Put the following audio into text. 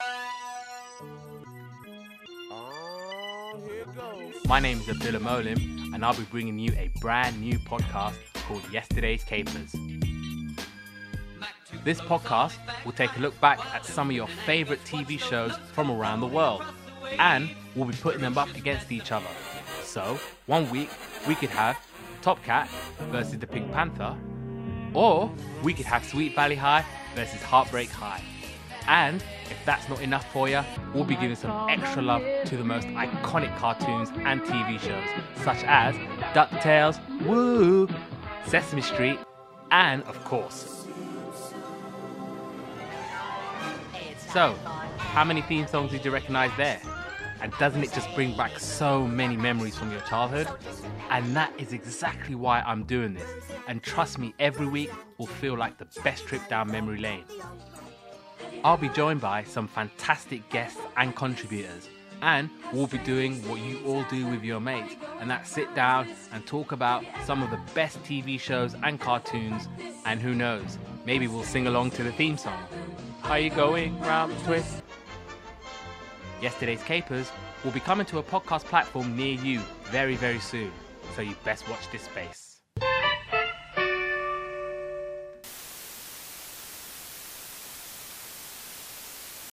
Oh. My name is Abdullah Molim, and I'll be bringing you a brand new podcast called Yesterday's Capers. This podcast will take a look back at some of your favorite TV shows from around the world, and we'll be putting them up against each other. So, one week we could have Top Cat versus the Pink Panther, or we could have Sweet Valley High versus Heartbreak High. And if that's not enough for you, we'll be giving some extra love to the most iconic cartoons and TV shows, such as DuckTales, Woo, Sesame Street, and of course. So, how many theme songs did you recognize there? And doesn't it just bring back so many memories from your childhood? And that is exactly why I'm doing this. And trust me, every week will feel like the best trip down memory lane. I'll be joined by some fantastic guests and contributors. And we'll be doing what you all do with your mates, and that's sit down and talk about some of the best TV shows and cartoons. And who knows, maybe we'll sing along to the theme song. Are you going round the twist? Yesterday's Capers will be coming to a podcast platform near you very, very soon, so you best watch this space.